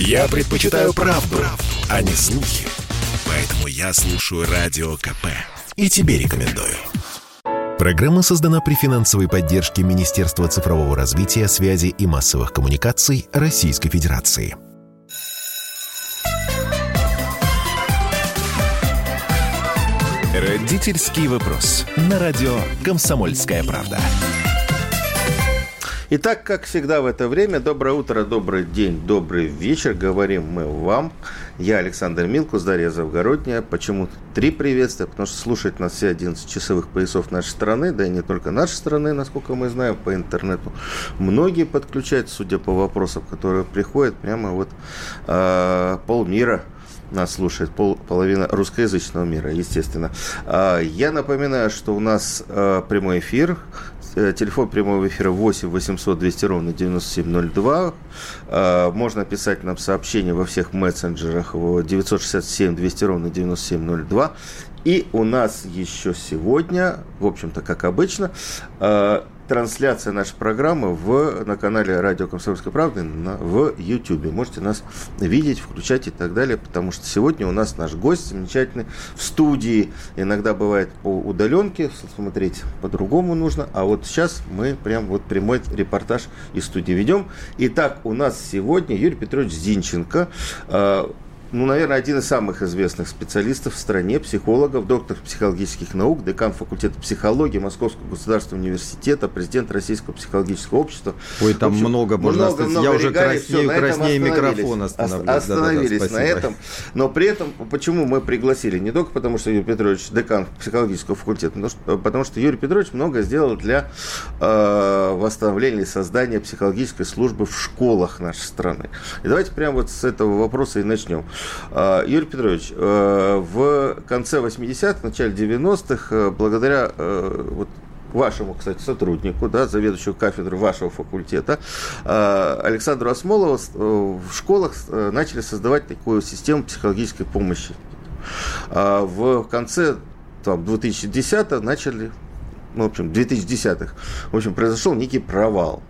Я предпочитаю правду, правду, а не слухи. Поэтому я слушаю Радио КП. И тебе рекомендую. Программа создана при финансовой поддержке Министерства цифрового развития, связи и массовых коммуникаций Российской Федерации. Родительский вопрос. На радио «Комсомольская правда». Итак, как всегда в это время, доброе утро, добрый день, добрый вечер. Говорим мы вам. Я Александр Милкус, Дарья Завгородняя. Почему три приветствия? Потому что слушать нас все 11 часовых поясов нашей страны, да и не только нашей страны, насколько мы знаем, по интернету. Многие подключаются, судя по вопросам, которые приходят, прямо вот э, полмира нас слушает пол, половина русскоязычного мира, естественно. А, я напоминаю, что у нас а, прямой эфир. Э, телефон прямого эфира 8 800 200 ровно 9702. А, можно писать нам сообщение во всех мессенджерах 967 200 ровно 9702. И у нас еще сегодня, в общем-то, как обычно, трансляция нашей программы в, на канале Радио Комсомольской правды на, в YouTube. Можете нас видеть, включать и так далее, потому что сегодня у нас наш гость замечательный в студии. Иногда бывает по удаленке, смотреть по-другому нужно, а вот сейчас мы прям вот прямой репортаж из студии ведем. Итак, у нас сегодня Юрий Петрович Зинченко, а, ну, наверное, один из самых известных специалистов в стране, психологов, доктор психологических наук, декан факультета психологии Московского государственного университета, президент Российского психологического общества. Ой, там общем, много можно много, много Я уже краснею, все, краснее микрофон остановлюсь. Остановились да, да, да, на этом. Но при этом, почему мы пригласили? Не только потому, что Юрий Петрович декан психологического факультета, но что, потому что Юрий Петрович много сделал для э, восстановления и создания психологической службы в школах нашей страны. И давайте прямо вот с этого вопроса и начнем. А, Юрий Петрович, э, в конце 80-х, начале 90-х, э, благодаря э, вот вашему, кстати, сотруднику, да, заведующему кафедры вашего факультета, Александру Осмолову в школах начали создавать такую систему психологической помощи. А в конце там, 2010-х начали, ну, в общем, 2010-х, в общем, произошел некий провал.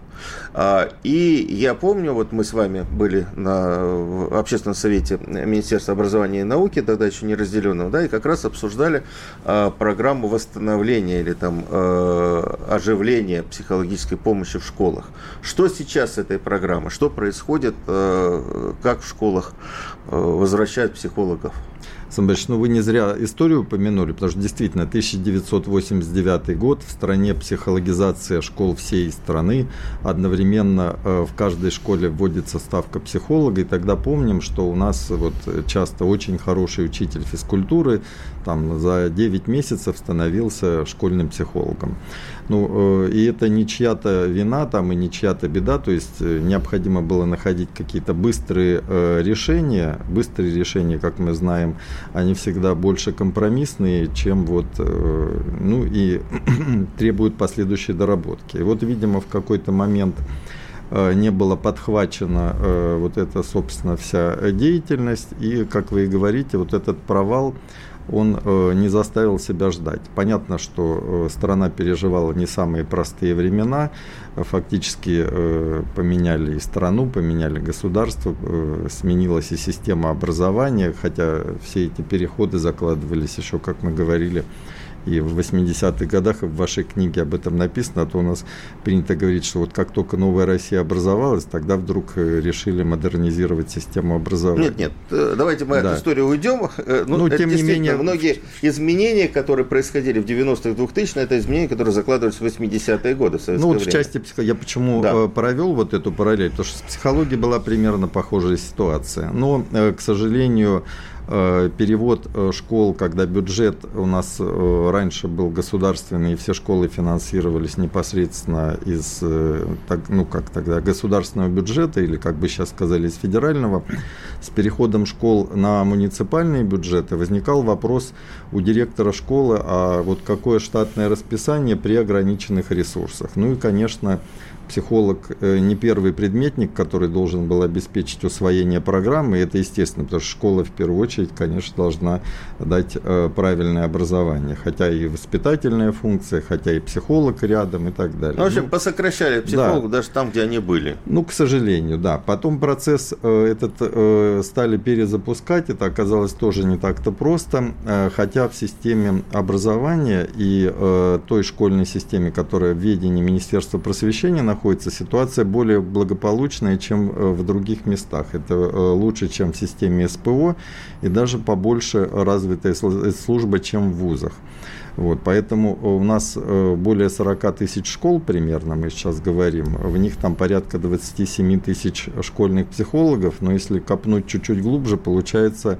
А, и я помню, вот мы с вами были на общественном совете Министерства образования и науки, тогда еще не разделенного, да, и как раз обсуждали а, программу восстановления или там а, оживления психологической помощи в школах. Что сейчас с этой программой? Что происходит? Как в школах возвращают психологов? Самбач, ну вы не зря историю упомянули, потому что действительно 1989 год, в стране психологизация школ всей страны, одновременно э, в каждой школе вводится ставка психолога, и тогда помним, что у нас вот часто очень хороший учитель физкультуры там за 9 месяцев становился школьным психологом. Ну, э, и это не чья-то вина там и не чья-то беда, то есть э, необходимо было находить какие-то быстрые э, решения. Быстрые решения, как мы знаем, они всегда больше компромиссные, чем вот, ну и требуют последующей доработки. И вот, видимо, в какой-то момент не было подхвачена вот эта, собственно, вся деятельность. И, как вы и говорите, вот этот провал он э, не заставил себя ждать. Понятно, что э, страна переживала не самые простые времена, фактически э, поменяли и страну, поменяли государство, сменилась и система образования, хотя все эти переходы закладывались еще, как мы говорили, и в 80-х годах в вашей книге об этом написано, а то у нас принято говорить, что вот как только новая Россия образовалась, тогда вдруг э, решили модернизировать систему образования. Нет, нет, э, давайте мы да. от истории уйдем. Э, ну, ну тем не менее... Многие изменения, которые происходили в 90-х, 2000-х, это изменения, которые закладывались в 80-е годы в Ну, вот время. в части психологии, я почему да. провел вот эту параллель, потому что с психологией была примерно похожая ситуация. Но, к сожалению, перевод э, школ, когда бюджет у нас э, раньше был государственный, и все школы финансировались непосредственно из, ну как тогда, государственного бюджета, или как бы сейчас сказали, из федерального, с переходом школ на муниципальные бюджеты возникал вопрос у директора школы, а вот какое штатное расписание при ограниченных ресурсах. Ну и, конечно, психолог э, не первый предметник, который должен был обеспечить усвоение программы, и это естественно, потому что школа в первую очередь, конечно, должна дать э, правильное образование, хотя и воспитательная функция, хотя и психолог рядом и так далее. Ну, в общем, ну, посокращали психологов да. даже там, где они были. Ну, к сожалению, да. Потом процесс э, этот стали перезапускать, это оказалось тоже не так-то просто, хотя в системе образования и той школьной системе, которая в ведении Министерства просвещения находится, ситуация более благополучная, чем э, в других местах. Это э, лучше, чем в системе СПО и даже побольше развитая служба, чем в вузах. Вот, поэтому у нас э, более 40 тысяч школ примерно, мы сейчас говорим, в них там порядка 27 тысяч школьных психологов, но если копнуть чуть-чуть глубже, получается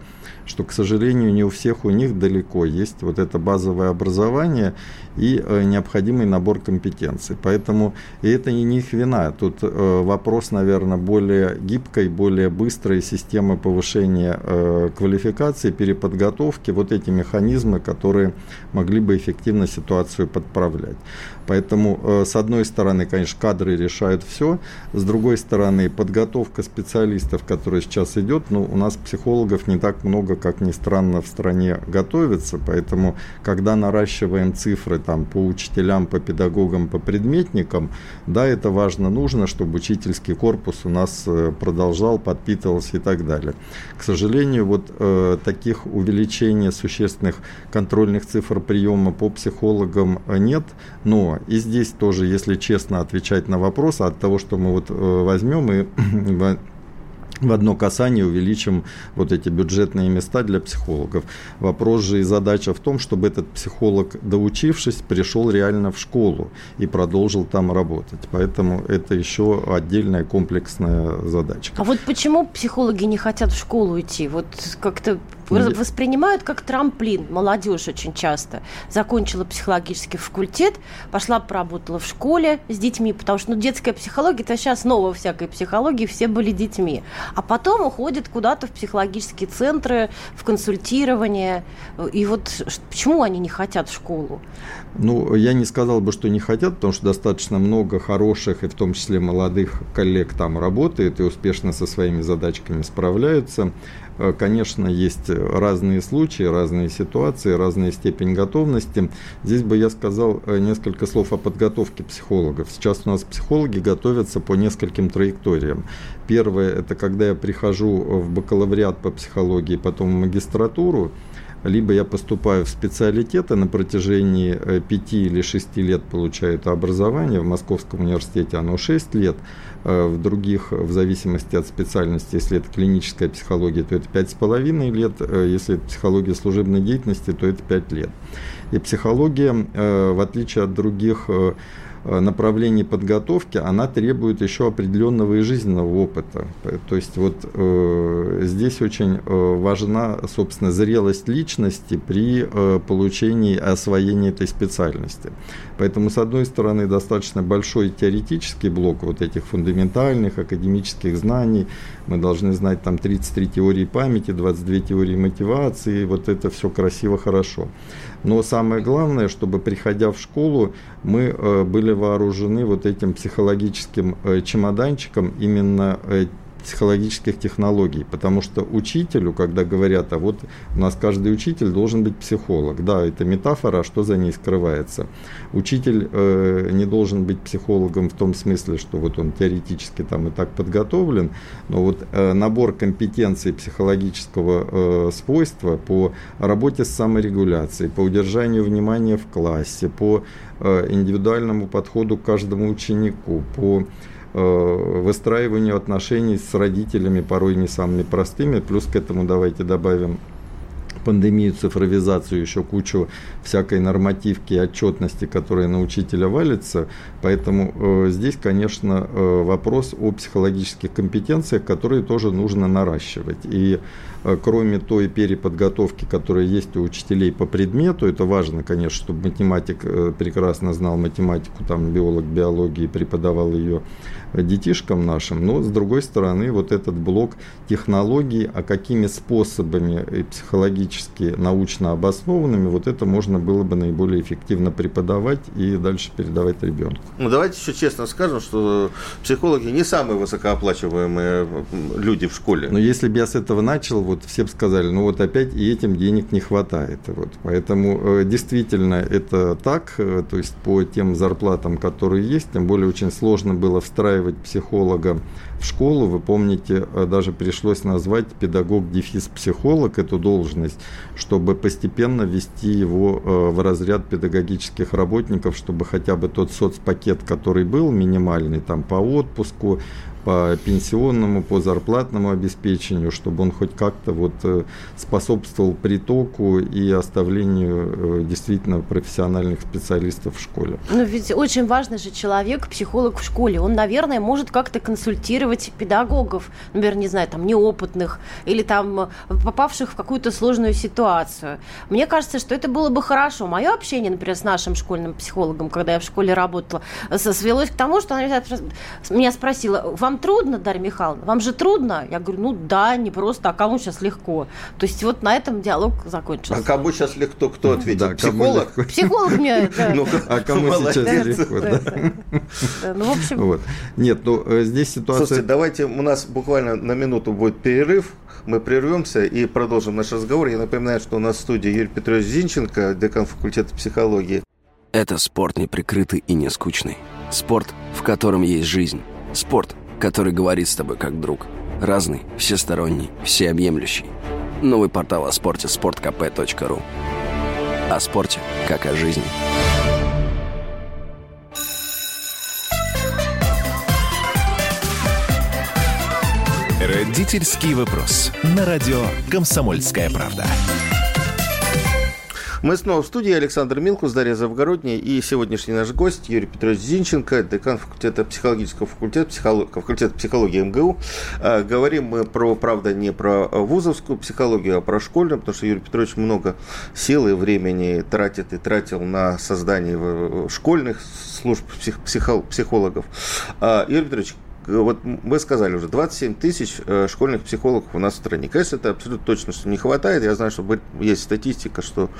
что, к сожалению, не у всех у них далеко есть вот это базовое образование и э, необходимый набор компетенций. Поэтому и это не их вина. Тут э, вопрос, наверное, более гибкой, более быстрой системы повышения э, квалификации, переподготовки, вот эти механизмы, которые могли бы эффективно ситуацию подправлять. Поэтому, э, с одной стороны, конечно, кадры решают все, с другой стороны, подготовка специалистов, которая сейчас идет, ну, у нас психологов не так много, как ни странно, в стране готовится, поэтому, когда наращиваем цифры там, по учителям, по педагогам, по предметникам, да, это важно, нужно, чтобы учительский корпус у нас э, продолжал, подпитывался и так далее. К сожалению, вот э, таких увеличений существенных контрольных цифр приема по психологам нет, но и здесь тоже, если честно отвечать на вопрос, от того, что мы вот э, возьмем и в одно касание увеличим вот эти бюджетные места для психологов. Вопрос же и задача в том, чтобы этот психолог, доучившись, пришел реально в школу и продолжил там работать. Поэтому это еще отдельная комплексная задача. А вот почему психологи не хотят в школу идти? Вот как-то воспринимают как трамплин. Молодежь очень часто закончила психологический факультет, пошла поработала в школе с детьми, потому что ну, детская психология, это сейчас новая всякой психологии, все были детьми. А потом уходят куда-то в психологические центры, в консультирование. И вот почему они не хотят в школу? Ну, я не сказал бы, что не хотят, потому что достаточно много хороших, и в том числе молодых коллег там работает и успешно со своими задачками справляются. Э, конечно, есть разные случаи, разные ситуации, разная степень готовности. Здесь бы я сказал э, несколько слов о подготовке психологов. Сейчас у нас психологи готовятся по нескольким траекториям. Первое – это когда я прихожу в бакалавриат по психологии, потом в магистратуру, либо я поступаю в специалитеты на протяжении 5 э, или 6 лет получаю это образование, в Московском университете оно 6 лет, э, в других, в зависимости от специальности, если это клиническая психология, то это 5,5 лет, э, если это психология служебной деятельности, то это 5 лет. И психология, в отличие от других Э, направлений подготовки, она требует еще определенного и жизненного опыта. То есть вот э, здесь очень э, важна, собственно, зрелость личности при э, получении и освоении этой специальности. Поэтому, с одной стороны, достаточно большой теоретический блок вот этих фундаментальных академических знаний. Мы должны знать там 33 теории памяти, 22 теории мотивации, вот это все красиво, хорошо. Но самое главное, чтобы приходя в школу, мы э, были вооружены вот этим психологическим э, чемоданчиком именно э, психологических технологий, потому что учителю, когда говорят, а вот у нас каждый учитель должен быть психолог, да, это метафора, а что за ней скрывается. Учитель э, не должен быть психологом в том смысле, что вот он теоретически там и так подготовлен, но вот э, набор компетенций психологического э, свойства по работе с саморегуляцией, по удержанию внимания в классе, по э, индивидуальному подходу к каждому ученику, по выстраиванию отношений с родителями, порой не самыми простыми. Плюс к этому давайте добавим пандемию, цифровизацию, еще кучу всякой нормативки и отчетности, которая на учителя валится. Поэтому э, здесь, конечно, э, вопрос о психологических компетенциях, которые тоже нужно наращивать. И э, кроме той переподготовки, которая есть у учителей по предмету, это важно, конечно, чтобы математик э, прекрасно знал математику, там биолог биологии преподавал ее детишкам нашим, но с другой стороны вот этот блок технологий, а какими способами и психологически педагогически, научно обоснованными, вот это можно было бы наиболее эффективно преподавать и дальше передавать ребенку. Ну, давайте еще честно скажем, что психологи не самые высокооплачиваемые люди в школе. Но если бы я с этого начал, вот все бы сказали, ну вот опять и этим денег не хватает. Вот. Поэтому э, действительно это так, э, то есть по тем зарплатам, которые есть, тем более очень сложно было встраивать психолога в школу. Вы помните, э, даже пришлось назвать педагог-дефис-психолог эту должность, чтобы постепенно ввести его в разряд педагогических работников, чтобы хотя бы тот соцпакет, который был минимальный, там по отпуску, по пенсионному, по зарплатному обеспечению, чтобы он хоть как-то вот э, способствовал притоку и оставлению э, действительно профессиональных специалистов в школе. Ну ведь очень важный же человек, психолог в школе. Он, наверное, может как-то консультировать педагогов, например, не знаю, там неопытных или там попавших в какую-то сложную ситуацию. Мне кажется, что это было бы хорошо. Мое общение, например, с нашим школьным психологом, когда я в школе работала, свелось к тому, что она меня спросила, вам трудно, Дарья Михайловна? Вам же трудно? Я говорю, ну да, не просто, а кому сейчас легко? То есть вот на этом диалог закончился. А кому сейчас легко? Кто ответит? Да, Психолог? Психолог мне, ну, А кому сейчас легко, Ну, в общем... Нет, ну э, здесь ситуация... Слушайте, давайте, у нас буквально на минуту будет перерыв, мы прервемся и продолжим наш разговор. Я напоминаю, что у нас в студии Юрий Петрович Зинченко, декан факультета психологии. Это спорт неприкрытый и не скучный. Спорт, в котором есть жизнь. Спорт, который говорит с тобой как друг. Разный, всесторонний, всеобъемлющий. Новый портал о спорте – sportkp.ru О спорте, как о жизни. Родительский вопрос. На радио «Комсомольская правда». Мы снова в студии. Александр Милкус, Дарья Завгородняя и сегодняшний наш гость Юрий Петрович Зинченко, декан факультета психологического факультета, психолог, факультета психологии МГУ. А, говорим мы про, правда, не про вузовскую психологию, а про школьную, потому что Юрий Петрович много сил и времени тратит и тратил на создание школьных служб псих, психологов. А, Юрий Петрович, вот вы сказали уже, 27 тысяч э, школьных психологов у нас в стране. Конечно, это абсолютно точно, что не хватает. Я знаю, что есть статистика, что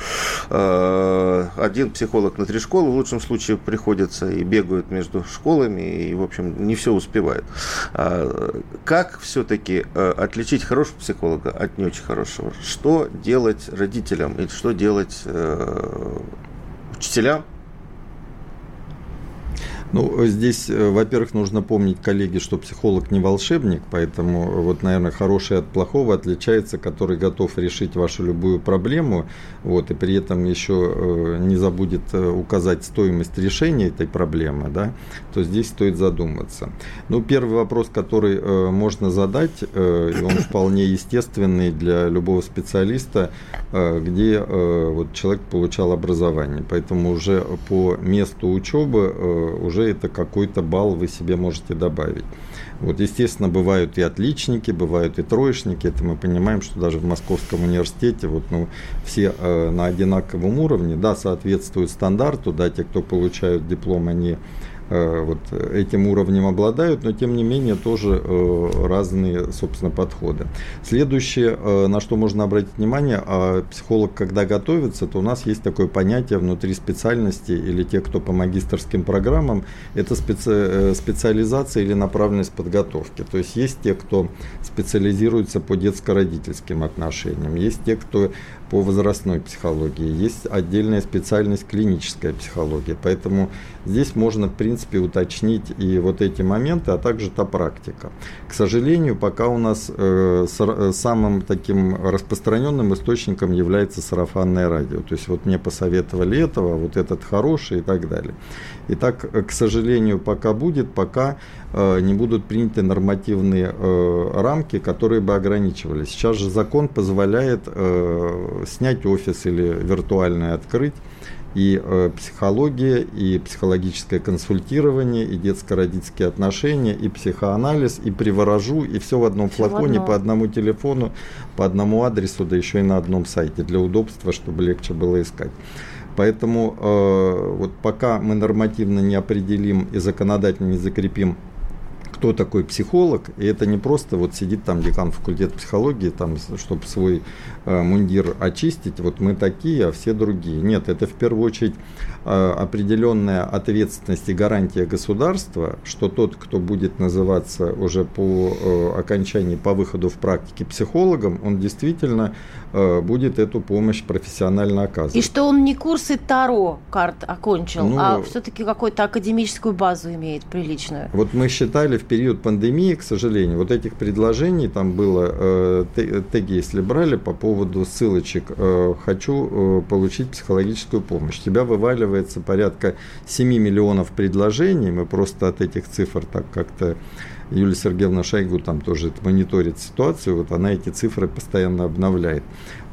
э, один психолог на три школы в лучшем случае приходится и бегают между школами, и, в общем, не все успевают. А, как все-таки э, отличить хорошего психолога от не очень хорошего? Что делать родителям или что делать учителям, ну, здесь, э, во-первых, нужно помнить, коллеги, что психолог не волшебник, поэтому вот, наверное, хороший от плохого отличается, который готов решить вашу любую проблему, вот, и при этом еще э, не забудет э, указать стоимость решения этой проблемы, да, то здесь стоит задуматься. Ну, первый вопрос, который можно задать, и он вполне естественный для любого специалиста, где вот человек получал образование, поэтому уже по месту учебы уже уже это какой-то балл вы себе можете добавить. Вот, естественно, бывают и отличники, бывают и троечники. Это мы понимаем, что даже в Московском университете вот, ну, все э, на одинаковом уровне, да, соответствуют стандарту, да, те, кто получают диплом, они вот этим уровнем обладают, но тем не менее тоже э, разные, собственно, подходы. Следующее, э, на что можно обратить внимание, а психолог, когда готовится, то у нас есть такое понятие внутри специальности или те, кто по магистрским программам, это специ... специализация или направленность подготовки. То есть есть те, кто специализируется по детско-родительским отношениям, есть те, кто по возрастной психологии, есть отдельная специальность клиническая психология. Поэтому здесь можно, в принципе, уточнить и вот эти моменты, а также та практика. К сожалению, пока у нас э, с, самым таким распространенным источником является сарафанное радио. То есть вот мне посоветовали этого, вот этот хороший и так далее. Итак, к сожалению, пока будет, пока э, не будут приняты нормативные э, рамки, которые бы ограничивали. Сейчас же закон позволяет э, снять офис или виртуальное открыть и э, психология, и психологическое консультирование, и детско-родительские отношения, и психоанализ, и приворожу, и все в одном все флаконе, в по одному телефону, по одному адресу, да еще и на одном сайте, для удобства, чтобы легче было искать. Поэтому э, вот пока мы нормативно не определим и законодательно не закрепим кто такой психолог, и это не просто вот сидит там декан факультета психологии, там, чтобы свой э, мундир очистить, вот мы такие, а все другие. Нет, это в первую очередь определенная ответственность и гарантия государства, что тот, кто будет называться уже по э, окончании, по выходу в практике психологом, он действительно э, будет эту помощь профессионально оказывать. И что он не курсы Таро карт окончил, ну, а все-таки какую-то академическую базу имеет приличную. Вот мы считали в период пандемии, к сожалению, вот этих предложений там было, э, теги если брали по поводу ссылочек, э, хочу э, получить психологическую помощь. Тебя вываливается порядка 7 миллионов предложений, мы просто от этих цифр так как-то Юлия Сергеевна Шойгу там тоже мониторит ситуацию, вот она эти цифры постоянно обновляет.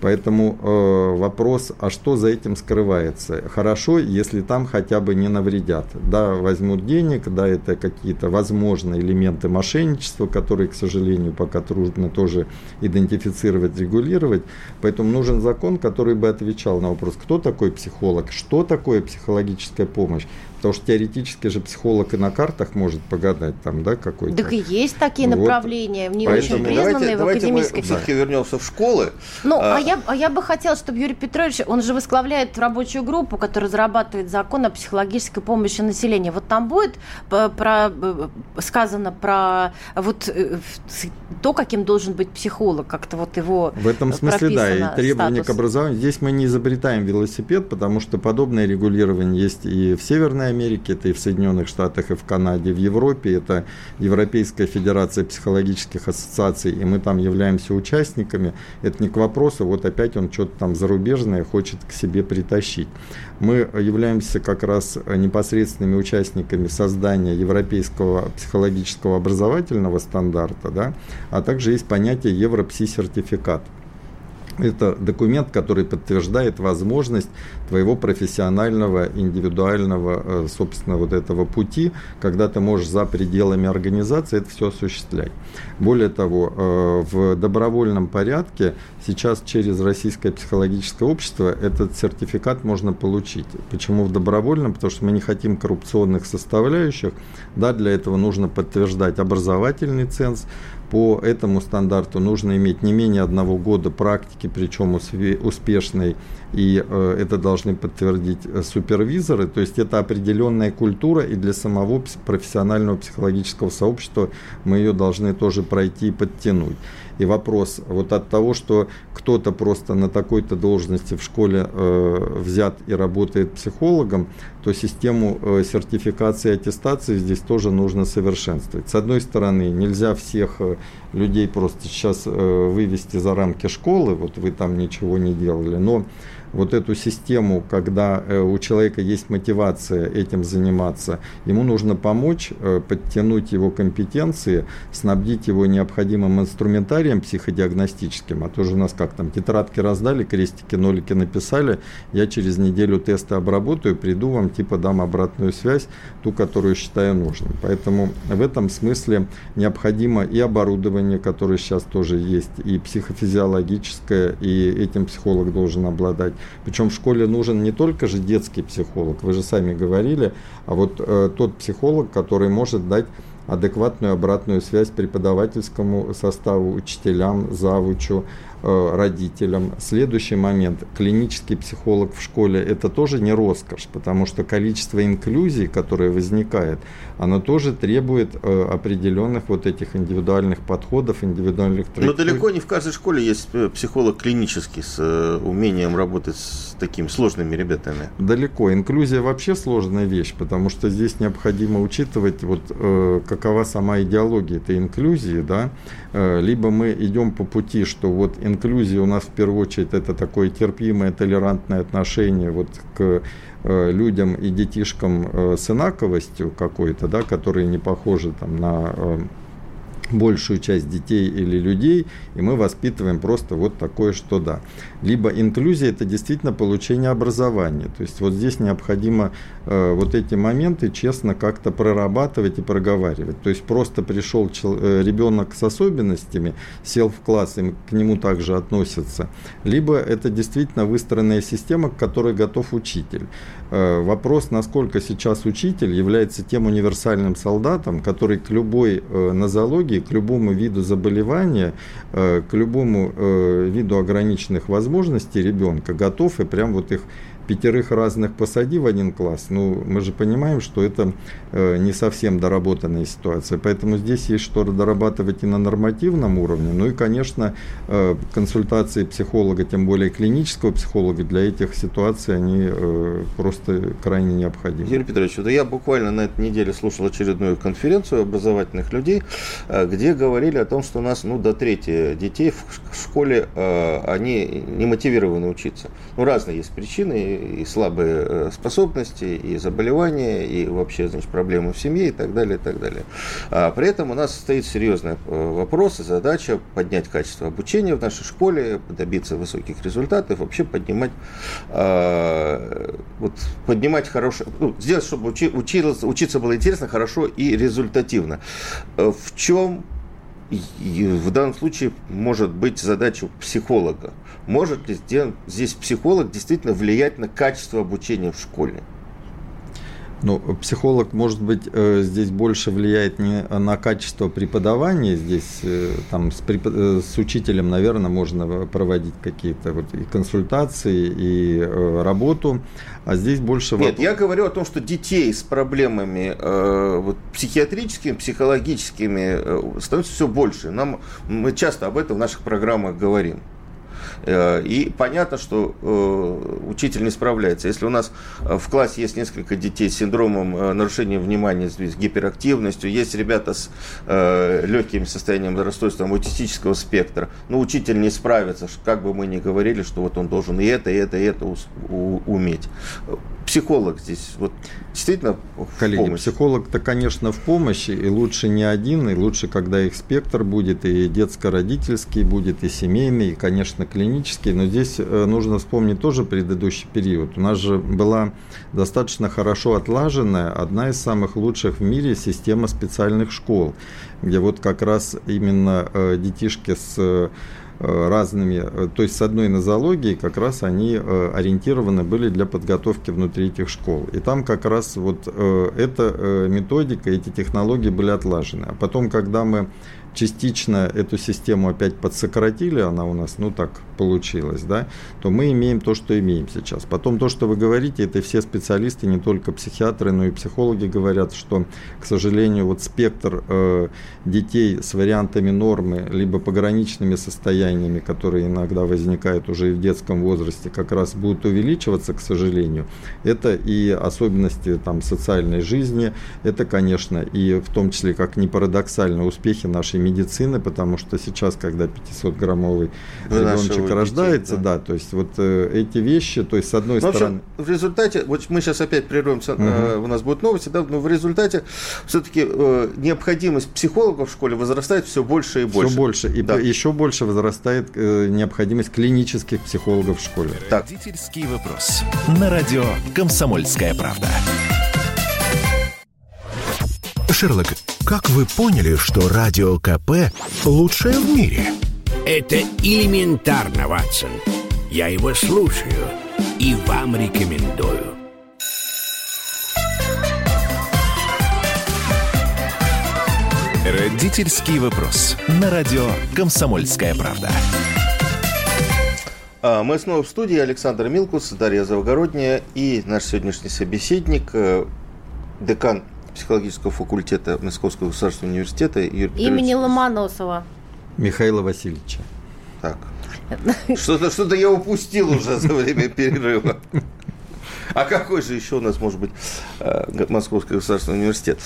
Поэтому э, вопрос, а что за этим скрывается? Хорошо, если там хотя бы не навредят. Да, возьмут денег, да, это какие-то возможные элементы мошенничества, которые, к сожалению, пока трудно тоже идентифицировать, регулировать. Поэтому нужен закон, который бы отвечал на вопрос, кто такой психолог, что такое психологическая помощь. Потому что теоретически же психолог и на картах может погадать там, да, какой-то. Так и есть такие вот. направления, не Поэтому... очень признанные давайте, в академической. Давайте мы все-таки вернемся в школы. Ну, а, а, я, а я бы хотела, чтобы Юрий Петрович, он же возглавляет рабочую группу, которая разрабатывает закон о психологической помощи населению. Вот там будет э, про, э, сказано про вот э, то, каким должен быть психолог, как-то вот его В этом смысле, да, и требования статус. к образованию. Здесь мы не изобретаем велосипед, потому что подобное регулирование есть и в Северной Америке, это и в Соединенных Штатах, и в Канаде, в Европе. Это Европейская Федерация психологических ассоциаций, и мы там являемся участниками. Это не к вопросу, вот опять он что-то там зарубежное хочет к себе притащить. Мы являемся как раз непосредственными участниками создания европейского психологического образовательного стандарта, да, а также есть понятие Европси-сертификат. Это документ, который подтверждает возможность твоего профессионального, индивидуального, э, собственно, вот этого пути, когда ты можешь за пределами организации это все осуществлять. Более того, э, в добровольном порядке сейчас через Российское психологическое общество этот сертификат можно получить. Почему в добровольном? Потому что мы не хотим коррупционных составляющих. Да, для этого нужно подтверждать образовательный ценз, по этому стандарту нужно иметь не менее одного года практики, причем успешной, и э, это должны подтвердить э, супервизоры. То есть это определенная культура, и для самого профессионального психологического сообщества мы ее должны тоже пройти и подтянуть. И вопрос вот от того, что кто-то просто на такой-то должности в школе э, взят и работает психологом, то систему э, сертификации и аттестации здесь тоже нужно совершенствовать. С одной стороны, нельзя всех э, людей просто сейчас э, вывести за рамки школы, вот вы там ничего не делали, но вот эту систему, когда э, у человека есть мотивация этим заниматься, ему нужно помочь, э, подтянуть его компетенции, снабдить его необходимым инструментарием психодиагностическим, а тоже у нас как там, тетрадки раздали, крестики, нолики написали, я через неделю тесты обработаю, приду вам, типа дам обратную связь, ту, которую считаю нужным. Поэтому в этом смысле необходимо и оборудование, которое сейчас тоже есть, и психофизиологическое, и этим психолог должен обладать, причем в школе нужен не только же детский психолог, вы же сами говорили, а вот э, тот психолог, который может дать адекватную обратную связь преподавательскому составу, учителям, завучу, родителям. Следующий момент. Клинический психолог в школе – это тоже не роскошь, потому что количество инклюзий, которое возникает, оно тоже требует э, определенных вот этих индивидуальных подходов, индивидуальных траекторий. Но далеко не в каждой школе есть э, психолог клинический с умением работать с такими сложными ребятами. Далеко. Инклюзия вообще сложная вещь, потому что здесь необходимо учитывать, вот, какова сама идеология этой инклюзии. Да? Либо мы идем по пути, что вот инклюзия у нас в первую очередь это такое терпимое, толерантное отношение вот к э, людям и детишкам э, с инаковостью какой-то, да, которые не похожи там на э, большую часть детей или людей, и мы воспитываем просто вот такое, что да. Либо инклюзия – это действительно получение образования. То есть вот здесь необходимо э, вот эти моменты честно как-то прорабатывать и проговаривать. То есть просто пришел чел- э, ребенок с особенностями, сел в класс, и к нему также относятся. Либо это действительно выстроенная система, к которой готов учитель. Э, вопрос, насколько сейчас учитель является тем универсальным солдатом, который к любой э, нозологии, к любому виду заболевания, э, к любому виду ограниченных возможностей ребенка готов и прям вот их пятерых разных посади в один класс, ну, мы же понимаем, что это э, не совсем доработанная ситуация. Поэтому здесь есть что дорабатывать и на нормативном уровне. Ну и, конечно, э, консультации психолога, тем более клинического психолога, для этих ситуаций они э, просто крайне необходимы. Юрий Петрович, вот я буквально на этой неделе слушал очередную конференцию образовательных людей, где говорили о том, что у нас ну, до трети детей в школе, они не мотивированы учиться. Ну, разные есть причины, и слабые э, способности, и заболевания, и вообще, значит, проблемы в семье и так далее, и так далее. А при этом у нас стоит серьезный э, вопрос и задача поднять качество обучения в нашей школе, добиться высоких результатов, вообще поднимать, а, вот, поднимать хорошее, ну, сделать, чтобы учи, училось, учиться было интересно, хорошо и результативно. Э, в чем в данном случае может быть задача психолога. Может ли здесь психолог действительно влиять на качество обучения в школе? Ну, психолог, может быть, э, здесь больше влияет не на качество преподавания. Здесь э, там с, препод... Э, с учителем, наверное, можно проводить какие-то вот и консультации, и работу. А здесь больше... Нет, я говорю о том, что детей с проблемами э, вот, психиатрическими, психологическими э, становится все больше. Нам, мы часто об этом в наших программах говорим. Э, и понятно, что э, учитель не справляется. Если у нас э, в классе есть несколько детей с синдромом нарушения внимания, с гиперактивностью, есть ребята с легким состоянием расстройства аутистического спектра, но учитель не справится, как бы мы ни говорили, что вот он должен и это, и это, и это уметь психолог здесь вот действительно в Коллеги, помощь? психолог-то, конечно, в помощи, и лучше не один, и лучше, когда их спектр будет, и детско-родительский будет, и семейный, и, конечно, клинический, но здесь э, нужно вспомнить тоже предыдущий период. У нас же была достаточно хорошо отлаженная, одна из самых лучших в мире система специальных школ, где вот как раз именно э, детишки с Э, разными, э, то есть с одной нозологией как раз они э, ориентированы были для подготовки внутри этих школ. И там как раз вот эта методика, эти технологии были отлажены. А потом, когда мы частично эту систему опять подсократили, она у нас, ну так получилось, да, то мы имеем то, что имеем сейчас. Потом то, что вы говорите, это все специалисты, не только психиатры, но и психологи говорят, что, к сожалению, вот спектр э, детей с вариантами нормы, либо пограничными состояниями, которые иногда возникают уже и в детском возрасте, как раз будут увеличиваться, к сожалению. Это и особенности там социальной жизни, это, конечно, и в том числе, как ни парадоксально, успехи нашей медицины, потому что сейчас, когда 500-граммовый ребеночек рождается, да. да, то есть вот э, эти вещи, то есть с одной но стороны... В результате, вот мы сейчас опять прервемся, угу. э, у нас будут новости, да, но в результате все-таки э, необходимость психологов в школе возрастает все больше и больше. Все больше, и да. еще больше возрастает э, необходимость клинических психологов в школе. Так. Родительский вопрос. На радио «Комсомольская правда». Шерлок, как вы поняли, что Радио КП лучшее в мире? Это элементарно, Ватсон. Я его слушаю и вам рекомендую. Родительский вопрос. На радио «Комсомольская правда». А, мы снова в студии. Александр Милкус, Дарья Завгородняя и наш сегодняшний собеседник, э, декан психологического факультета Московского государственного университета Юрий Имени Ломоносова. Михаила Васильевича. Так. Что-то что я упустил уже за время перерыва. А какой же еще у нас может быть э, Московский государственный университет?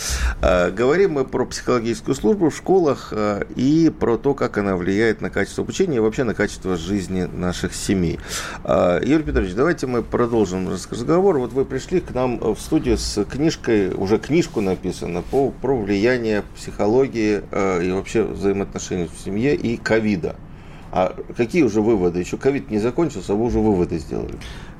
Э, говорим мы про психологическую службу в школах э, и про то, как она влияет на качество обучения и вообще на качество жизни наших семей. Юрий Петрович, давайте мы продолжим разговор. Вот вы пришли к нам в студию с книжкой, уже книжку написано по, про влияние психологии и вообще взаимоотношений в семье и ковида. А какие уже выводы? Еще ковид не закончился, а вы уже выводы сделали.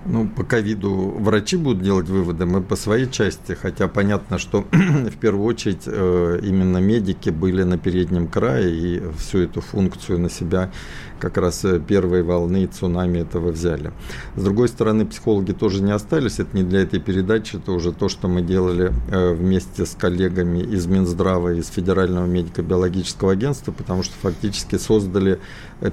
Ну, по ковиду врачи будут делать выводы, мы по своей части, хотя понятно, что в первую очередь э, именно медики были на переднем крае и всю эту функцию на себя как раз э, первой волны цунами этого взяли. С другой стороны, психологи тоже не остались, это не для этой передачи, это уже то, что мы делали э, вместе с коллегами из Минздрава, из Федерального медико-биологического агентства, потому что фактически создали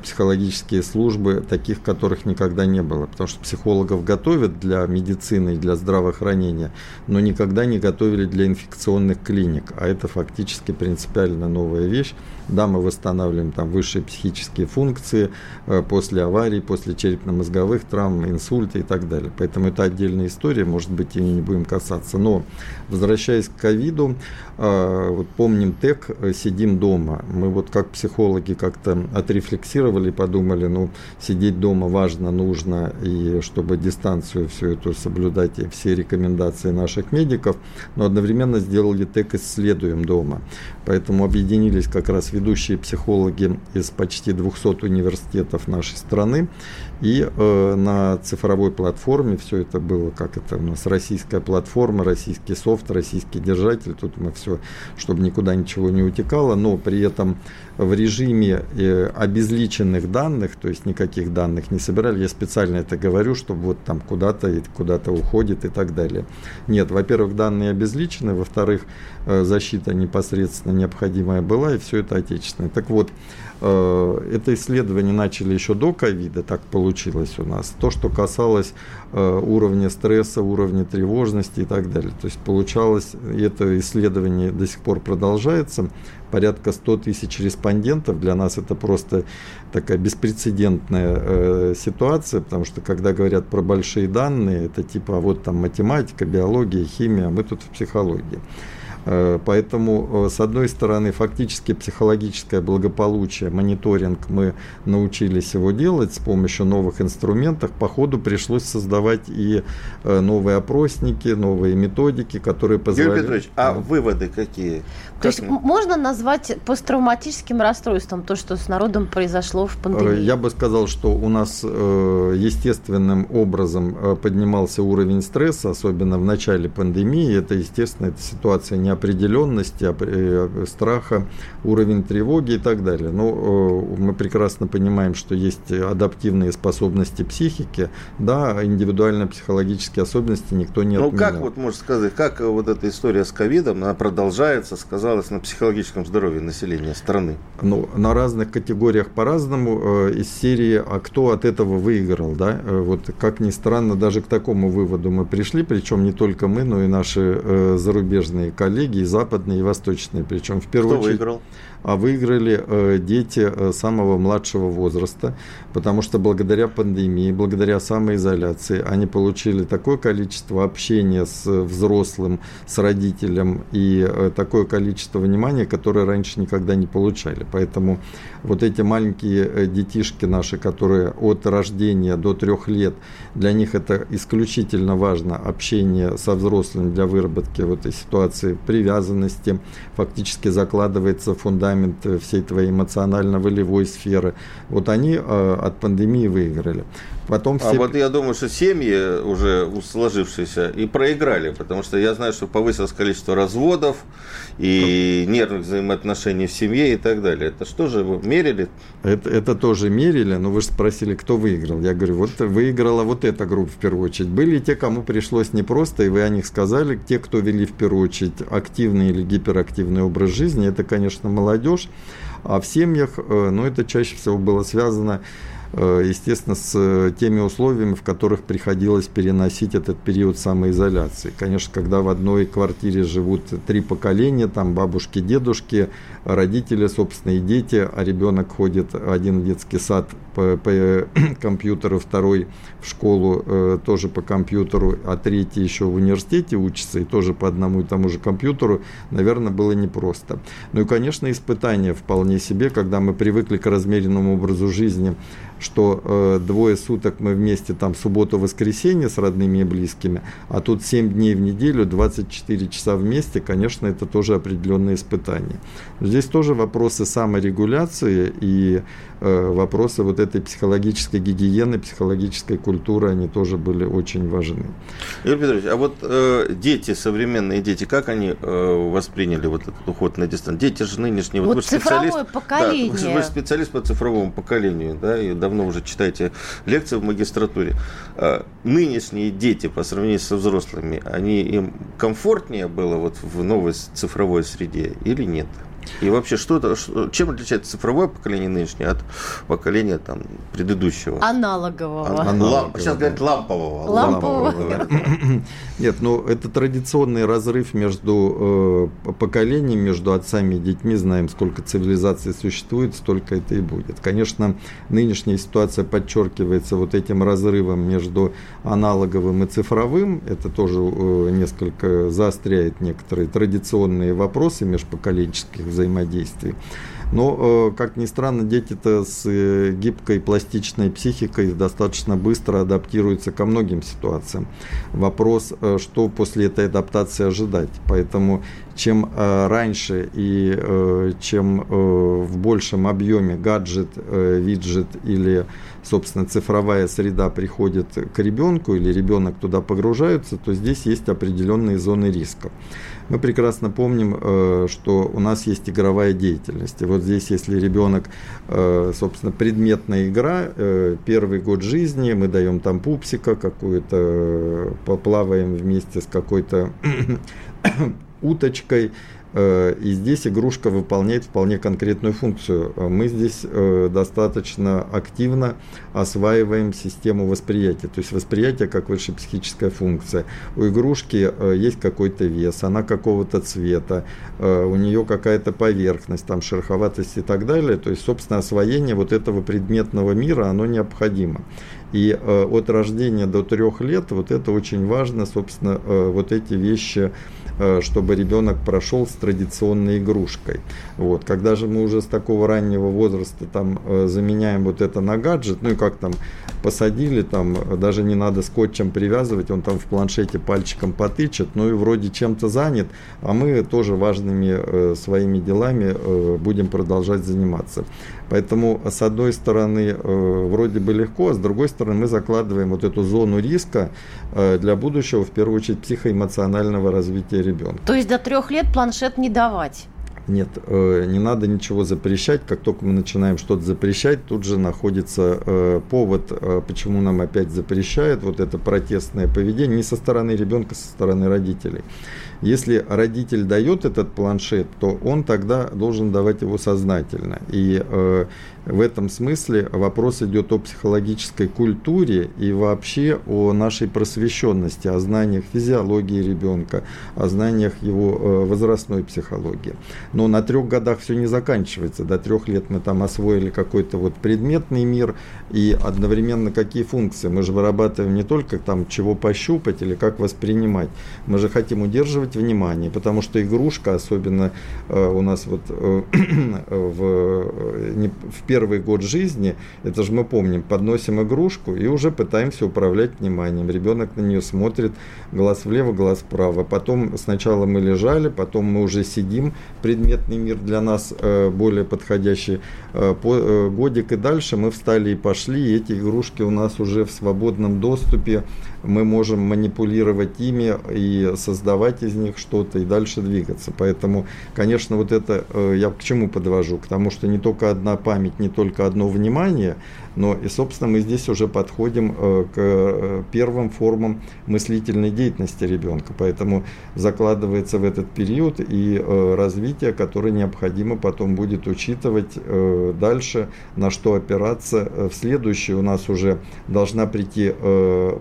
психологические службы, таких, которых никогда не было, потому что психологов готовят для медицины и для здравоохранения, но никогда не готовили для инфекционных клиник, а это фактически принципиально новая вещь. Да, мы восстанавливаем там высшие психические функции э, после аварий, после черепно-мозговых травм, инсульта и так далее. Поэтому это отдельная история, может быть, и не будем касаться. Но, возвращаясь к ковиду, э, вот помним ТЭК э, «Сидим дома». Мы вот как психологи как-то отрефлексировали подумали, ну, сидеть дома важно, нужно, и чтобы дистанцию всю эту соблюдать и все рекомендации наших медиков, но одновременно сделали ТЭК «Исследуем дома». Поэтому объединились как раз ведущие психологи из почти 200 университетов нашей страны. И э, на цифровой платформе все это было, как это у нас, российская платформа, российский софт, российский держатель. Тут мы все, чтобы никуда ничего не утекало, но при этом в режиме э, обезличенных данных, то есть никаких данных не собирали. Я специально это говорю, чтобы вот там куда-то куда-то уходит и так далее. Нет, во-первых, данные обезличены, во-вторых, э, защита непосредственно необходимая была, и все это отечественное. Так вот, это исследование начали еще до ковида, так получилось у нас. То, что касалось уровня стресса, уровня тревожности и так далее. То есть получалось, это исследование до сих пор продолжается порядка 100 тысяч респондентов. Для нас это просто такая беспрецедентная э, ситуация, потому что когда говорят про большие данные, это типа а вот там математика, биология, химия, а мы тут в психологии. Э, поэтому, э, с одной стороны, фактически психологическое благополучие, мониторинг мы научились его делать с помощью новых инструментов. По ходу пришлось создавать и э, новые опросники, новые методики, которые позволяют... Юрий Петрович, а выводы какие? То есть можно назвать посттравматическим расстройством то, что с народом произошло в пандемии? Я бы сказал, что у нас естественным образом поднимался уровень стресса, особенно в начале пандемии. Это, естественно, эта ситуация не неопределенности, э, страха, уровень тревоги и так далее. Но э, мы прекрасно понимаем, что есть адаптивные способности психики, да, индивидуально психологические особенности никто не отменял. Ну как вот можно сказать, как вот эта история с ковидом, она продолжается, сказалась на психологическом здоровье населения страны? Ну, на разных категориях по-разному. Э, из серии «А кто от этого выиграл?» да? Вот как ни странно, даже к такому выводу мы пришли, причем не только мы, но и наши зарубежные коллеги, коллеги и западные, и восточные. Причем в первую Кто очередь... выиграл? а выиграли э, дети э, самого младшего возраста, потому что благодаря пандемии, благодаря самоизоляции они получили такое количество общения с взрослым, с родителем и э, такое количество внимания, которое раньше никогда не получали. Поэтому вот эти маленькие детишки наши, которые от рождения до трех лет, для них это исключительно важно общение со взрослым для выработки в этой ситуации привязанности, фактически закладывается фундамент фундамент всей твоей эмоционально-волевой сферы. Вот они э, от пандемии выиграли. Потом а все... А вот я думаю, что семьи уже сложившиеся и проиграли, потому что я знаю, что повысилось количество разводов и нервных взаимоотношений в семье и так далее. Это что же вы мерили? Это, это тоже мерили, но вы же спросили, кто выиграл. Я говорю, вот выиграла вот эта группа в первую очередь. Были те, кому пришлось непросто, и вы о них сказали. Те, кто вели в первую очередь активный или гиперактивный образ жизни, это, конечно, молодежь. А в семьях, э, ну, это чаще всего было связано естественно, с э, теми условиями, в которых приходилось переносить этот период самоизоляции. Конечно, когда в одной квартире живут три поколения, там бабушки, дедушки, родители, собственные дети, а ребенок ходит один в детский сад по, по компьютеру, второй в школу э, тоже по компьютеру, а третий еще в университете учится и тоже по одному и тому же компьютеру, наверное, было непросто. Ну и, конечно, испытания вполне себе, когда мы привыкли к размеренному образу жизни, что э, двое суток мы вместе там субботу-воскресенье с родными и близкими, а тут 7 дней в неделю, 24 часа вместе, конечно, это тоже определенные испытания. Здесь тоже вопросы саморегуляции и э, вопросы вот этой психологической гигиены, психологической культуры, они тоже были очень важны. Юрий Петрович, а вот э, дети, современные дети, как они э, восприняли вот этот уход на дистанцию? Дети же нынешние... Вот, вот вы цифровое поколение. Да, вы, вы специалист по цифровому поколению, да, и давно уже читаете лекции в магистратуре. Э, нынешние дети по сравнению со взрослыми, они им комфортнее было вот в новой цифровой среде или нет? И вообще, что это, чем отличается цифровое поколение нынешнее от поколения там, предыдущего? Аналогового. Аналогового. Сейчас говорят лампового. Лампового. Нет, ну это традиционный разрыв между э, поколениями, между отцами и детьми. Знаем, сколько цивилизаций существует, столько это и будет. Конечно, нынешняя ситуация подчеркивается вот этим разрывом между аналоговым и цифровым. Это тоже э, несколько заостряет некоторые традиционные вопросы межпоколенческих взаимодействий. Но, э, как ни странно, дети-то с э, гибкой пластичной психикой достаточно быстро адаптируются ко многим ситуациям. Вопрос, э, что после этой адаптации ожидать. Поэтому чем раньше и чем в большем объеме гаджет, виджет или, собственно, цифровая среда приходит к ребенку или ребенок туда погружается, то здесь есть определенные зоны риска. Мы прекрасно помним, э, что у нас есть игровая деятельность. И вот здесь, если ребенок, э, собственно, предметная игра, э, первый год жизни, мы даем там пупсика какую-то, поплаваем вместе с какой-то уточкой, и здесь игрушка выполняет вполне конкретную функцию. Э, мы здесь э, достаточно активно осваиваем систему восприятия. То есть восприятие как высшая психическая функция. У игрушки есть какой-то вес, она какого-то цвета, у нее какая-то поверхность, там шероховатость и так далее. То есть, собственно, освоение вот этого предметного мира, оно необходимо. И э, от рождения до трех лет вот это очень важно, собственно, э, вот эти вещи, э, чтобы ребенок прошел с традиционной игрушкой. Вот. Когда же мы уже с такого раннего возраста там э, заменяем вот это на гаджет, ну и как там посадили, там даже не надо скотчем привязывать, он там в планшете пальчиком потычет, ну и вроде чем-то занят, а мы тоже важными э, своими делами э, будем продолжать заниматься. Поэтому, с одной стороны, э, вроде бы легко, а с другой стороны, мы закладываем вот эту зону риска э, для будущего, в первую очередь, психоэмоционального развития ребенка. То есть до трех лет планшет не давать? Нет, э, не надо ничего запрещать. Как только мы начинаем что-то запрещать, тут же находится повод, почему нам опять запрещают вот это протестное поведение не со стороны ребенка, со стороны родителей. Если родитель дает этот планшет, то он тогда должен давать его сознательно. И э, в этом смысле вопрос идет о психологической культуре и вообще о нашей просвещенности, о знаниях физиологии ребенка, о знаниях его э, возрастной психологии. Но на трех годах все не заканчивается. До трех лет мы там освоили какой-то вот предметный мир и одновременно какие функции. Мы же вырабатываем не только там чего пощупать или как воспринимать. Мы же хотим удерживать внимание, потому что игрушка, особенно э, у нас вот э, в, не, в первый год жизни, это же мы помним, подносим игрушку и уже пытаемся управлять вниманием. Ребенок на нее смотрит, глаз влево, глаз вправо. Потом сначала мы лежали, потом мы уже сидим. Предметный мир для нас э, более подходящий. Э, по, э, годик и дальше мы встали и пошли. И эти игрушки у нас уже в свободном доступе. Мы можем манипулировать ими и создавать из них что-то и дальше двигаться. Поэтому, конечно, вот это я к чему подвожу? К тому, что не только одна память, не только одно внимание, но и, собственно, мы здесь уже подходим э, к э, первым формам мыслительной деятельности ребенка. Поэтому закладывается в этот период и э, развитие, которое необходимо потом будет учитывать дальше, на что опираться. В следующий у нас уже должна прийти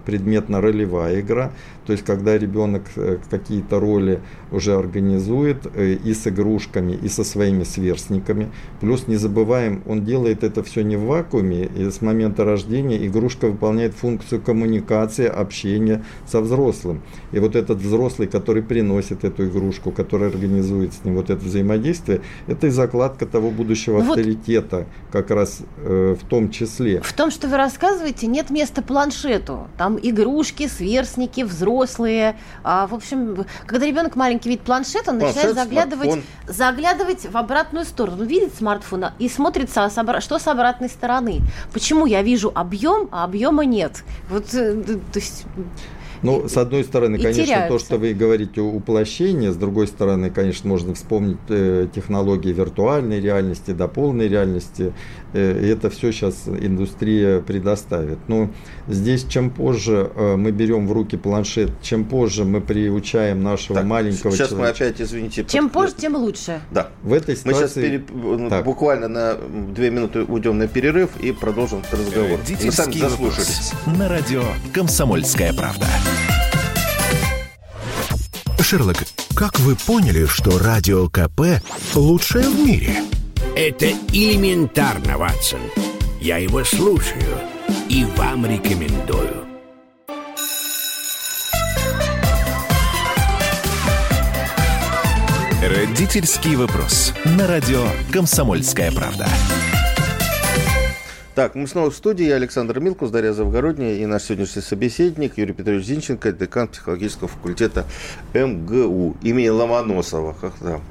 предметно-ролевая игра, то есть когда ребенок какие-то роли уже организует э, и с игрушками, и со своими сверстниками. Плюс не забываем, он делает это все не в вакууме, и с момента рождения игрушка выполняет функцию коммуникации, общения со взрослым. И вот этот взрослый, который приносит эту игрушку, который организует с ним вот это взаимодействие, это и закладка того будущего ну авторитета, вот как раз э, в том числе. В том, что вы рассказываете, нет места планшету. Там игрушки, сверстники, взрослые. А, в общем, когда ребенок маленький видит планшет, он планшет, начинает заглядывать, заглядывать в обратную сторону. Он видит смартфон и смотрится, что с обратной стороны. Почему я вижу объем, а объема нет? Вот, э, то есть ну, с одной стороны, конечно, теряются. то, что вы говорите уплощение, с другой стороны, конечно, можно вспомнить э, технологии виртуальной реальности, до полной реальности. Э, и это все сейчас индустрия предоставит. Но здесь чем позже э, мы берем в руки планшет, чем позже мы приучаем нашего так, маленького сейчас человека. мы опять, извините. Чем позже, тем лучше. Да. В этой ситуации... Мы сейчас пере... так. буквально на две минуты уйдем на перерыв и продолжим разговор. Мы сами заслушались. На радио «Комсомольская правда». Шерлок, как вы поняли, что радио КП лучшее в мире? Это элементарно, Ватсон. Я его слушаю и вам рекомендую. Родительский вопрос. На радио «Комсомольская правда». Так, мы снова в студии. Я Александр Милкус, Дарья Завгородняя и наш сегодняшний собеседник Юрий Петрович Зинченко, декан психологического факультета МГУ имени Ломоносова. Как там?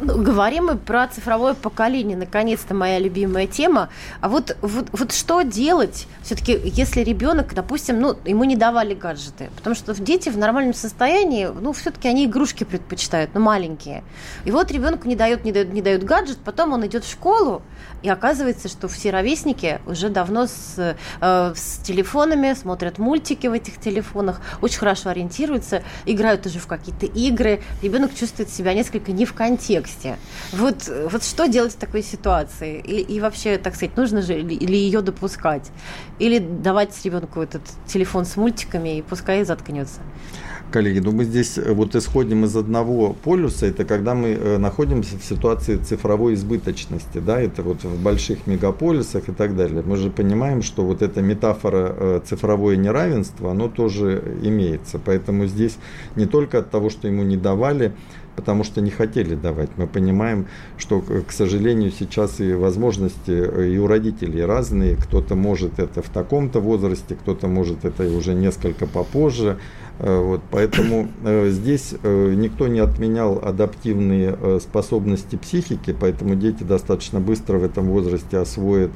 Ну, говорим мы про цифровое поколение. Наконец-то моя любимая тема. А вот, вот, вот что делать, все-таки, если ребенок, допустим, ну, ему не давали гаджеты? Потому что дети в нормальном состоянии, ну, все-таки они игрушки предпочитают, ну, маленькие. И вот ребенку не дают, не дают, не дают гаджет, потом он идет в школу, и оказывается, что все ровесники уже давно с, э, с телефонами, смотрят мультики в этих телефонах, очень хорошо ориентируются, играют уже в какие-то игры. Ребенок чувствует себя несколько не в контексте. Вот, вот что делать в такой ситуации? И, и вообще, так сказать, нужно же или ее допускать? Или давать ребенку этот телефон с мультиками и пускай заткнется? коллеги, ну мы здесь э, вот исходим из одного полюса, это когда мы э, находимся в ситуации цифровой избыточности, да, это вот в больших мегаполисах и так далее. Мы же понимаем, что вот эта метафора э, цифровое неравенство, оно тоже имеется. Поэтому здесь не только от того, что ему не давали, потому что не хотели давать. Мы понимаем, что, к сожалению, сейчас и возможности и у родителей разные. Кто-то может это в таком-то возрасте, кто-то может это уже несколько попозже. Э, вот, поэтому э, здесь э, никто не отменял адаптивные э, способности психики, поэтому дети достаточно быстро в этом возрасте освоят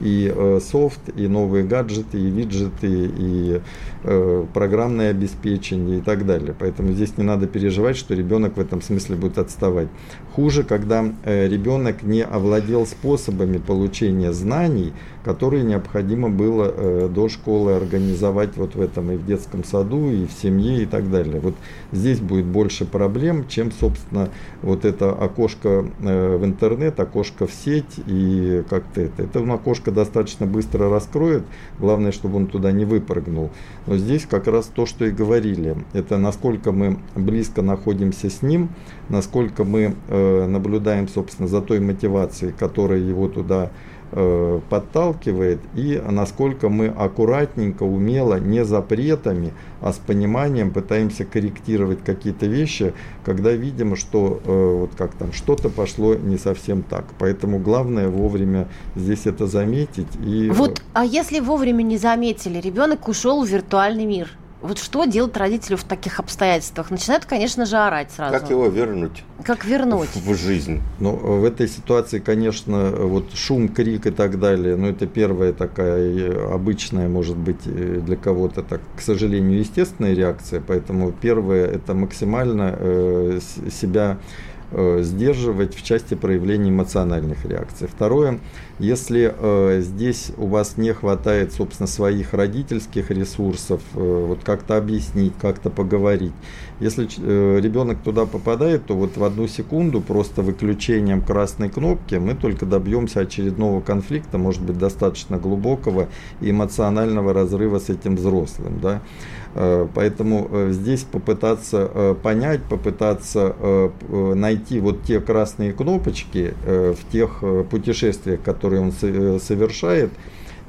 и э, софт, и новые гаджеты, и виджеты, и э, программное обеспечение и так далее. Поэтому здесь не надо переживать, что ребенок в этом смысле будет отставать. Хуже, когда э, ребенок не овладел способами получения знаний, которые необходимо было э, до школы организовать вот в этом и в детском саду, и в семье и так далее. Вот здесь будет больше проблем, чем, собственно, вот это окошко э, в интернет, окошко в сеть и как-то это. Это окошко достаточно быстро раскроет, главное, чтобы он туда не выпрыгнул. Но здесь как раз то, что и говорили, это насколько мы близко находимся с ним, насколько мы э, наблюдаем, собственно, за той мотивацией, которая его туда подталкивает и насколько мы аккуратненько, умело, не запретами, а с пониманием пытаемся корректировать какие-то вещи, когда видим, что э, вот как там что-то пошло не совсем так. Поэтому главное вовремя здесь это заметить. И... Вот, а если вовремя не заметили, ребенок ушел в виртуальный мир – вот что делать родителю в таких обстоятельствах? Начинают, конечно же, орать сразу. Как его вернуть? Как вернуть? В, в жизнь. Ну, в этой ситуации, конечно, вот шум, крик и так далее, ну, это первая такая обычная, может быть, э, для кого-то, так, к сожалению, естественная реакция. Поэтому первое, это максимально э, себя э, сдерживать в части проявления эмоциональных реакций. Второе, Если э, здесь у вас не хватает, собственно, своих родительских ресурсов, э, вот как-то объяснить, как-то поговорить. Если э, ребенок туда попадает, то вот в одну секунду просто выключением красной кнопки мы только добьемся очередного конфликта, может быть, достаточно глубокого и эмоционального разрыва с этим взрослым. Да? Э, поэтому э, здесь попытаться э, понять, попытаться найти вот те красные кнопочки в тех путешествиях, которые он совершает,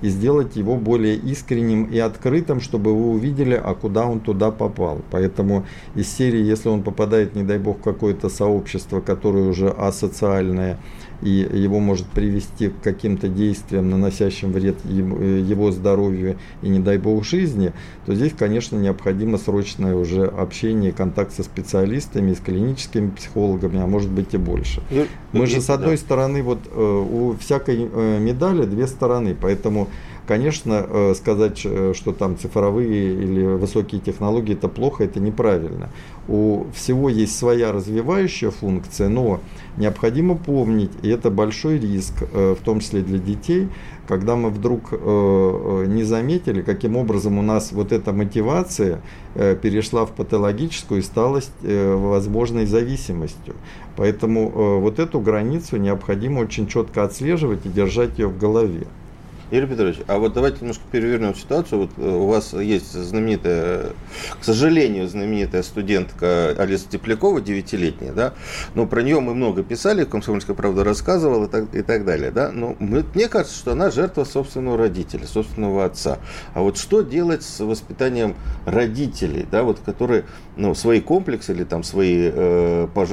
и сделать его более искренним и открытым, чтобы вы увидели, а куда он туда попал. Поэтому из серии, если он попадает, не дай бог, в какое-то сообщество, которое уже асоциальное, и его может привести к каким-то действиям, наносящим вред его здоровью и, не дай бог, жизни, то здесь, конечно, необходимо срочное уже общение, контакт со специалистами, с клиническими психологами, а может быть и больше. Ну, Мы же, с одной да. стороны, вот э, у всякой э, медали две стороны, поэтому Конечно, э, сказать, э, что там цифровые или высокие технологии это плохо, это неправильно. У всего есть своя развивающая функция, но необходимо помнить, и это большой риск, э, в том числе для детей, когда мы вдруг не заметили, каким образом у нас вот эта мотивация перешла в патологическую и стала возможной зависимостью. Поэтому вот эту границу необходимо очень четко отслеживать и держать ее в голове. Юрий Петрович, а вот давайте немножко перевернем ситуацию. Вот э, у вас есть знаменитая, к сожалению, знаменитая студентка Алиса Теплякова, девятилетняя, да, но про нее мы много писали, Комсомольская правда рассказывала и так, и так далее, да, но мы, мне кажется, что она жертва собственного родителя, собственного отца. А вот что делать с воспитанием родителей, да, вот которые, ну, свои комплексы или там свои э, пож...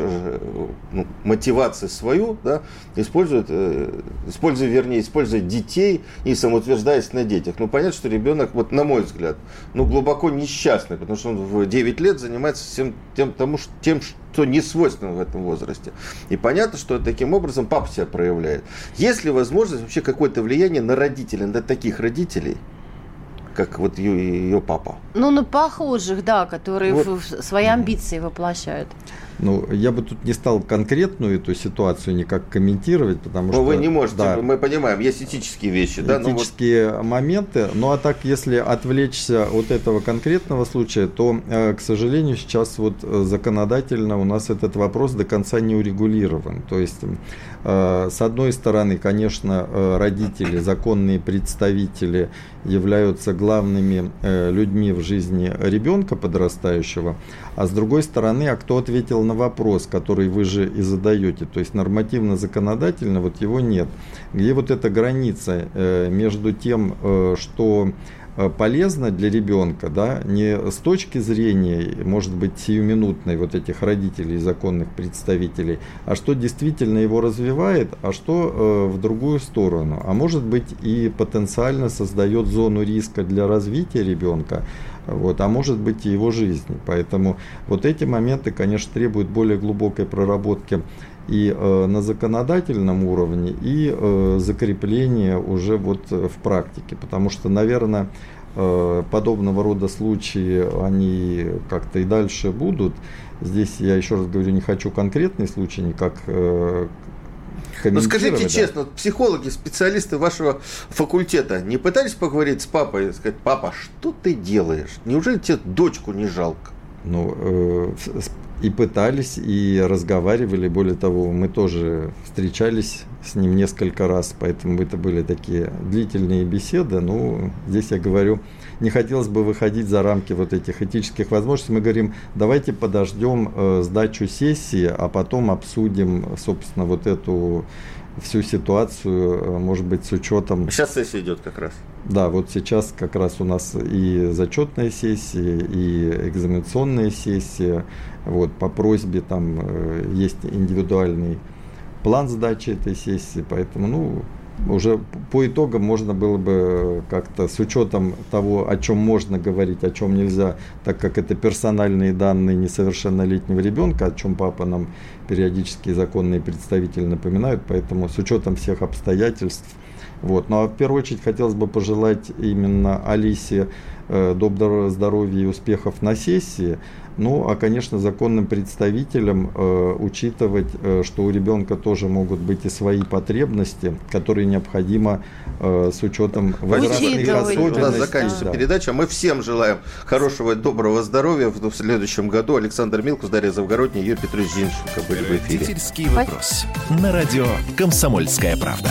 ну, мотивации свою, да, используют, э, используя, вернее, используя детей и самоутверждаясь на детях. Ну, понятно, что ребенок, вот на мой взгляд, ну, глубоко несчастный, потому что он в 9 лет занимается всем тем, тому, тем что не свойственно в этом возрасте. И понятно, что таким образом папа себя проявляет. Есть ли возможность вообще какое-то влияние на родителей, на таких родителей, как вот ее, ее папа? Ну, на похожих, да, которые вот. в, в свои амбиции воплощают. Ну, я бы тут не стал конкретную эту ситуацию никак комментировать, потому Но что... вы не можете, да, мы понимаем, есть этические вещи, да? Этические вот... моменты, ну а так, если отвлечься от этого конкретного случая, то, э, к сожалению, сейчас вот законодательно у нас этот вопрос до конца не урегулирован. То есть, э, с одной стороны, конечно, э, родители, законные представители являются главными людьми в жизни ребенка подрастающего, а с другой стороны, а кто ответил на вопрос, который вы же и задаете, то есть нормативно-законодательно вот его нет. Где вот эта граница э, между тем, э, что э, полезно для ребенка, да, не с точки зрения, может быть, сиюминутной вот этих родителей, законных представителей, а что действительно его развивает, а что э, в другую сторону. А может быть и потенциально создает зону риска для развития ребенка, вот, а может быть и его жизни. Поэтому вот эти моменты, конечно, требуют более глубокой проработки и э, на законодательном уровне, и э, закрепления уже вот в практике. Потому что, наверное, э, подобного рода случаи, они как-то и дальше будут. Здесь я еще раз говорю, не хочу конкретный случай никак э, ну скажите да. честно, психологи, специалисты вашего факультета не пытались поговорить с папой и сказать, папа, что ты делаешь? Неужели тебе дочку не жалко? Ну, э, и пытались, и разговаривали. Более того, мы тоже встречались с ним несколько раз, поэтому это были такие длительные беседы. Ну, здесь я говорю, не хотелось бы выходить за рамки вот этих этических возможностей. Мы говорим, давайте подождем э, сдачу сессии, а потом обсудим, собственно, вот эту всю ситуацию, э, может быть, с учетом... Сейчас сессия идет как раз. Да, вот сейчас как раз у нас и зачетная сессия, и экзаменационная сессия. Вот, по просьбе там э, есть индивидуальный план сдачи этой сессии, поэтому, ну, уже по итогам можно было бы как-то с учетом того, о чем можно говорить, о чем нельзя, так как это персональные данные несовершеннолетнего ребенка, о чем папа нам периодически законные представители напоминают, поэтому с учетом всех обстоятельств Вот. Ну а в первую очередь хотелось бы пожелать именно Алисе э, доброго здоровья и успехов на сессии. Ну, а, конечно, законным представителям э, учитывать, э, что у ребенка тоже могут быть и свои потребности, которые необходимо э, с учетом возрастных особенностей. У нас заканчивается да. передача. Мы всем желаем хорошего и доброго здоровья в следующем году. Александр Милкус, Дарья Завгородний, Юрий Петрович Зинченко были в эфире. Родительский вопрос. На радио «Комсомольская правда».